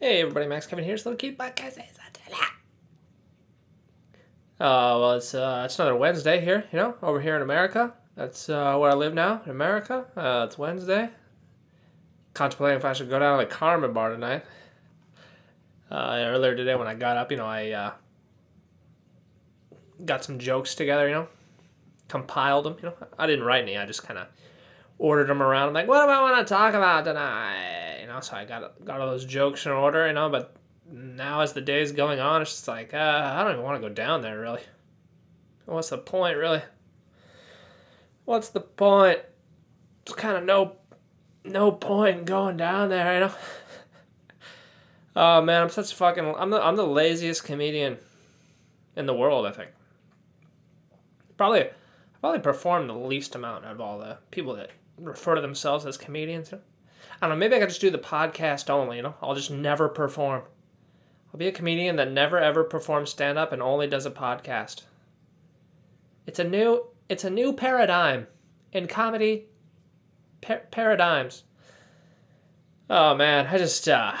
Hey everybody, Max Kevin here. It's Little Cute Podcast. Uh, well, it's uh, it's another Wednesday here, you know, over here in America. That's uh, where I live now, in America. Uh, it's Wednesday. Contemplating if I should go down to the Carmen bar tonight. Uh, earlier today when I got up, you know, I uh, got some jokes together, you know, compiled them. You know, I didn't write any. I just kind of ordered them around. I'm like, what do I want to talk about tonight? Know, so I got got all those jokes in order, you know. But now, as the day's going on, it's just like, uh, I don't even want to go down there, really. What's the point, really? What's the point? It's kind of no, no point in going down there, you know. oh man, I'm such a fucking. I'm the I'm the laziest comedian in the world. I think. Probably, I probably perform the least amount of all the people that refer to themselves as comedians. You know? I don't know. Maybe I could just do the podcast only. You know, I'll just never perform. I'll be a comedian that never ever performs stand up and only does a podcast. It's a new it's a new paradigm in comedy par- paradigms. Oh man, I just uh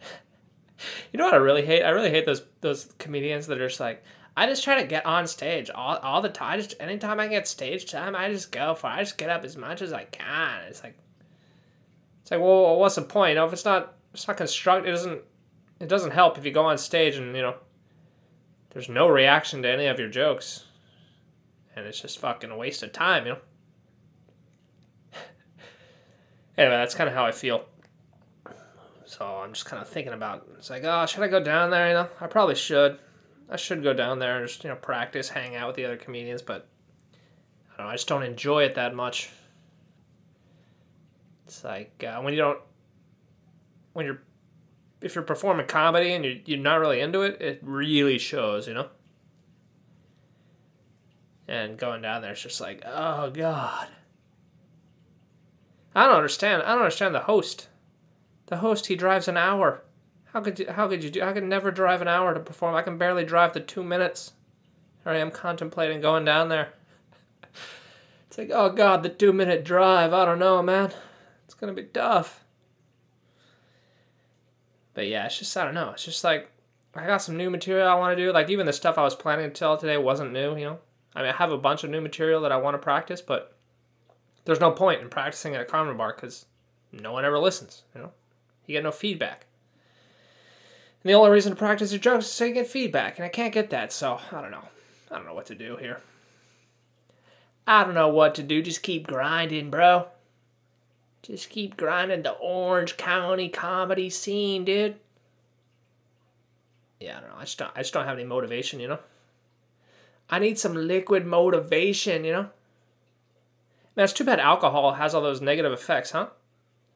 You know what I really hate? I really hate those those comedians that are just like I just try to get on stage all, all the time. Just anytime I get stage time, I just go for. It. I just get up as much as I can. It's like, it's like, well, what's the point? If it's not, it's not constructive. It doesn't, it doesn't help if you go on stage and you know, there's no reaction to any of your jokes, and it's just fucking a waste of time. You know. anyway, that's kind of how I feel. So I'm just kind of thinking about. It's like, oh, should I go down there? You know, I probably should. I should go down there and just you know practice, hang out with the other comedians, but I don't know. I just don't enjoy it that much. It's like uh, when you don't, when you're, if you're performing comedy and you're you're not really into it, it really shows, you know. And going down there, it's just like, oh god. I don't understand. I don't understand the host. The host, he drives an hour how could you, how could you do? I could never drive an hour to perform. I can barely drive the two minutes. I am contemplating going down there. It's like, oh god, the two minute drive. I don't know, man. It's gonna be tough. But yeah, it's just I don't know. It's just like I got some new material I want to do. Like even the stuff I was planning to tell today wasn't new. You know, I mean I have a bunch of new material that I want to practice, but there's no point in practicing at a Carmen bar because no one ever listens. You know, you get no feedback. And the only reason to practice your jokes is so you get feedback, and I can't get that, so I don't know. I don't know what to do here. I don't know what to do. Just keep grinding, bro. Just keep grinding the Orange County comedy scene, dude. Yeah, I don't know. I just don't, I just don't have any motivation, you know? I need some liquid motivation, you know? Man, it's too bad alcohol has all those negative effects, huh?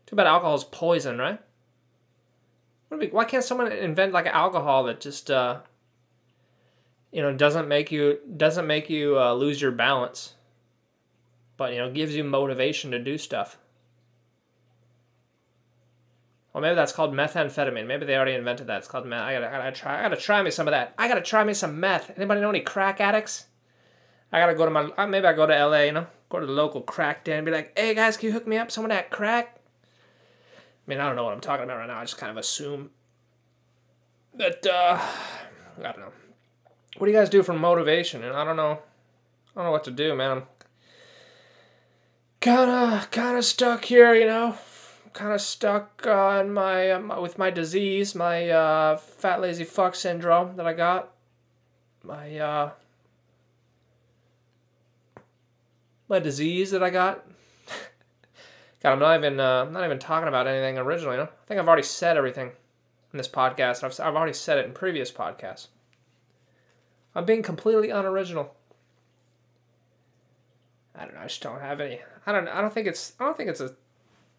Too bad alcohol's poison, right? Why can't someone invent like alcohol that just uh, you know doesn't make you doesn't make you uh, lose your balance, but you know gives you motivation to do stuff? Well, maybe that's called methamphetamine. Maybe they already invented that. It's called meth. I gotta, I gotta try. I gotta try me some of that. I gotta try me some meth. Anybody know any crack addicts? I gotta go to my. Uh, maybe I go to L.A. You know, go to the local crack den and be like, "Hey guys, can you hook me up some of that crack?" I mean, I don't know what I'm talking about right now. I just kind of assume that uh, I don't know. What do you guys do for motivation? And I don't know. I don't know what to do, man. I'm kind of kind of stuck here, you know. Kind of stuck uh, my with my disease, my uh, fat lazy fuck syndrome that I got. My uh, my disease that I got. God, I'm not even uh, I'm not even talking about anything original. You know, I think I've already said everything in this podcast. I've I've already said it in previous podcasts. I'm being completely unoriginal. I don't know. I just don't have any. I don't. I don't think it's. I don't think it's a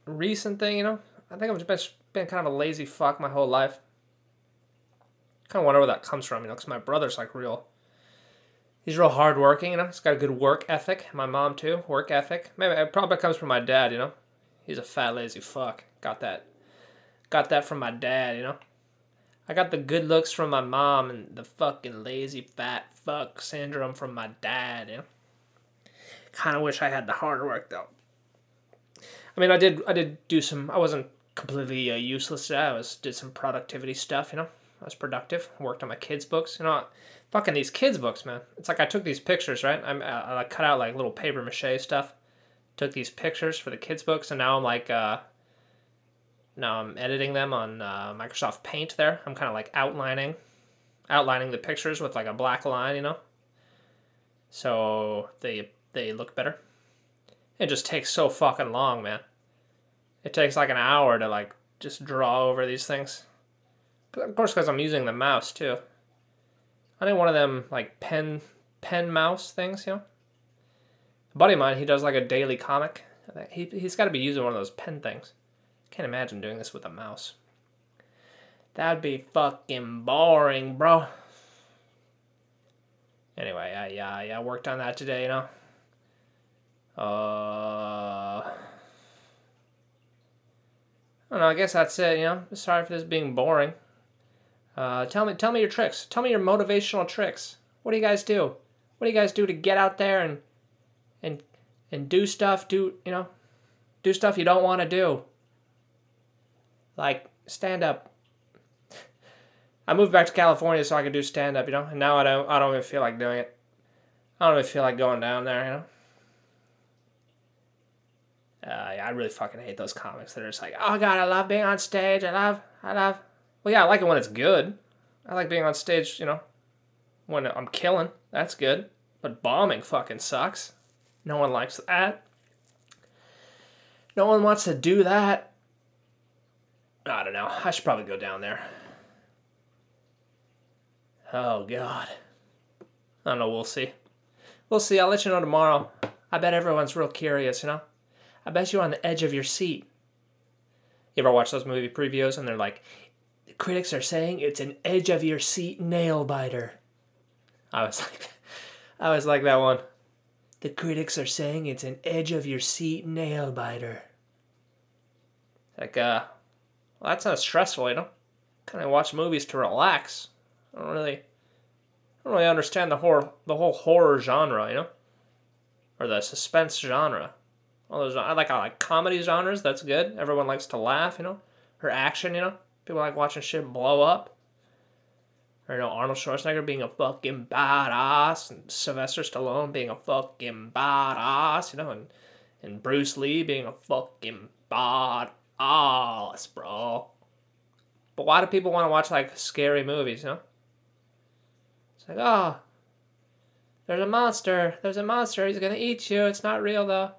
recent thing. You know. I think I've just been kind of a lazy fuck my whole life. Kind of wonder where that comes from. You know, because my brother's like real. He's real hardworking. You know, he's got a good work ethic. My mom too. Work ethic. Maybe it probably comes from my dad. You know. He's a fat lazy fuck. Got that. Got that from my dad, you know. I got the good looks from my mom and the fucking lazy fat fuck syndrome from my dad, you know. Kind of wish I had the hard work though. I mean, I did I did do some I wasn't completely uh, useless. I was did some productivity stuff, you know. I was productive. Worked on my kids' books, you know. Fucking these kids' books, man. It's like I took these pictures, right? I'm, I, I cut out like little paper mache stuff. Took these pictures for the kids' books, and now I'm like, uh, now I'm editing them on uh, Microsoft Paint. There, I'm kind of like outlining, outlining the pictures with like a black line, you know. So they they look better. It just takes so fucking long, man. It takes like an hour to like just draw over these things. Of course, because I'm using the mouse too. I need one of them like pen pen mouse things, you know. A buddy of mine, he does like a daily comic. He he's got to be using one of those pen things. Can't imagine doing this with a mouse. That'd be fucking boring, bro. Anyway, I yeah, yeah, I worked on that today, you know. Uh, I don't know. I guess that's it. You know, sorry for this being boring. Uh, tell me, tell me your tricks. Tell me your motivational tricks. What do you guys do? What do you guys do to get out there and and and do stuff? Do you know? Do stuff you don't want to do. Like stand up. I moved back to California so I could do stand up, you know. And now I don't. I don't even feel like doing it. I don't even feel like going down there, you know. Uh, I really fucking hate those comics that are just like, oh god, I love being on stage. I love, I love. Well, yeah, I like it when it's good. I like being on stage, you know, when I'm killing. That's good. But bombing fucking sucks. No one likes that. No one wants to do that. I don't know. I should probably go down there. Oh god. I don't know. We'll see. We'll see. I'll let you know tomorrow. I bet everyone's real curious, you know. I bet you're on the edge of your seat. You ever watch those movie previews and they're like, critics are saying it's an edge of your seat nail biter. I was like, I was like that one. The critics are saying it's an edge of your seat nail biter. Like, uh, well, that's not stressful, you know. Kind of watch movies to relax. I don't really, I don't really understand the horror, the whole horror genre, you know, or the suspense genre. All those I like I like comedy genres. That's good. Everyone likes to laugh, you know, her action, you know. People like watching shit blow up. Or you know Arnold Schwarzenegger being a fucking badass, and Sylvester Stallone being a fucking badass, you know, and and Bruce Lee being a fucking badass, bro. But why do people want to watch like scary movies, you know? It's like, oh, there's a monster. There's a monster. He's gonna eat you. It's not real though.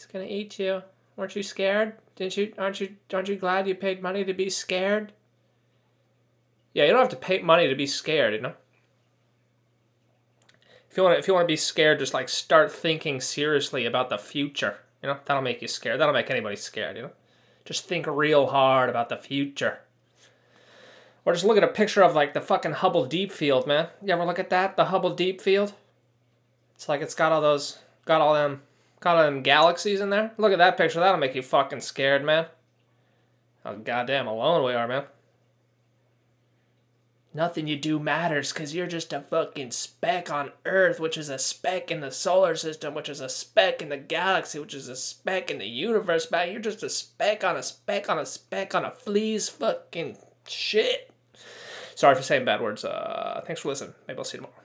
He's gonna eat you. Weren't you scared? Didn't you? Aren't you? Aren't you glad you paid money to be scared? Yeah, you don't have to pay money to be scared. You know. If you want, to, if you want to be scared, just like start thinking seriously about the future. You know, that'll make you scared. That'll make anybody scared. You know, just think real hard about the future. Or just look at a picture of like the fucking Hubble Deep Field, man. You ever look at that? The Hubble Deep Field. It's like it's got all those, got all them All them galaxies in there. Look at that picture. That'll make you fucking scared, man. How goddamn alone we are, man. Nothing you do matters because you're just a fucking speck on Earth, which is a speck in the solar system, which is a speck in the galaxy, which is a speck in the universe, man. You're just a speck on a speck on a speck on a flea's fucking shit. Sorry for saying bad words. Uh, thanks for listening. Maybe I'll see you tomorrow.